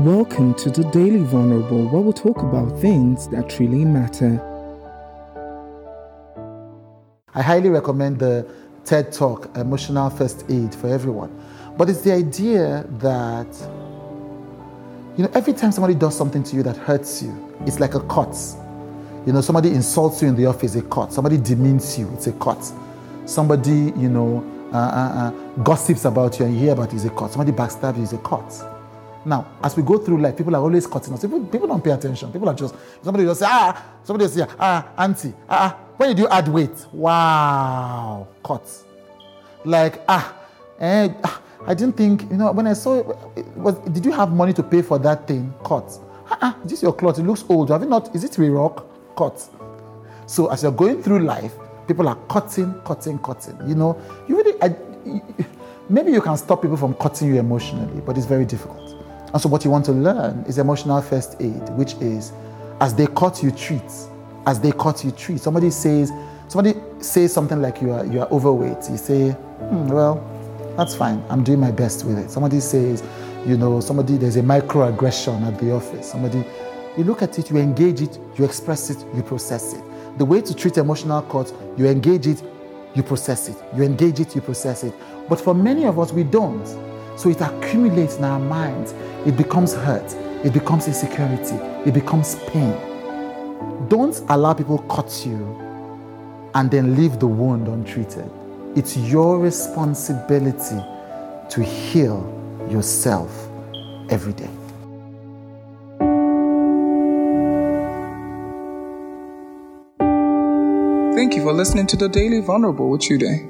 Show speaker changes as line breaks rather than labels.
Welcome to the Daily Vulnerable, where we'll talk about things that really matter.
I highly recommend the TED Talk, Emotional First Aid, for everyone. But it's the idea that, you know, every time somebody does something to you that hurts you, it's like a cut. You know, somebody insults you in the office, a cut. Somebody demeans you, it's a cut. Somebody, you know, uh, uh, uh, gossips about you and you hear about it, it's a cut. Somebody backstabs you, it's a cut. Now, as we go through life, people are always cutting us. People, people don't pay attention. People are just, somebody will say, ah, somebody will say, ah, auntie, ah, ah, when did you add weight? Wow, cut. Like, ah, eh, ah, I didn't think, you know, when I saw it, was, did you have money to pay for that thing? Cut. Ah, ah, is this your cloth? It looks old. Have you not, is it rock? Cut. So as you're going through life, people are cutting, cutting, cutting. You know, you really, I, maybe you can stop people from cutting you emotionally, but it's very difficult. And so, what you want to learn is emotional first aid, which is as they cut you, treat. As they cut you, treat. Somebody says, somebody says something like you are you are overweight. You say, hmm, well, that's fine. I'm doing my best with it. Somebody says, you know, somebody there's a microaggression at the office. Somebody, you look at it, you engage it, you express it, you process it. The way to treat emotional cuts, you engage it, you process it. You engage it, you process it. But for many of us, we don't. So it accumulates in our minds. It becomes hurt. It becomes insecurity. It becomes pain. Don't allow people to cut you and then leave the wound untreated. It's your responsibility to heal yourself every day.
Thank you for listening to the Daily Vulnerable with Chude.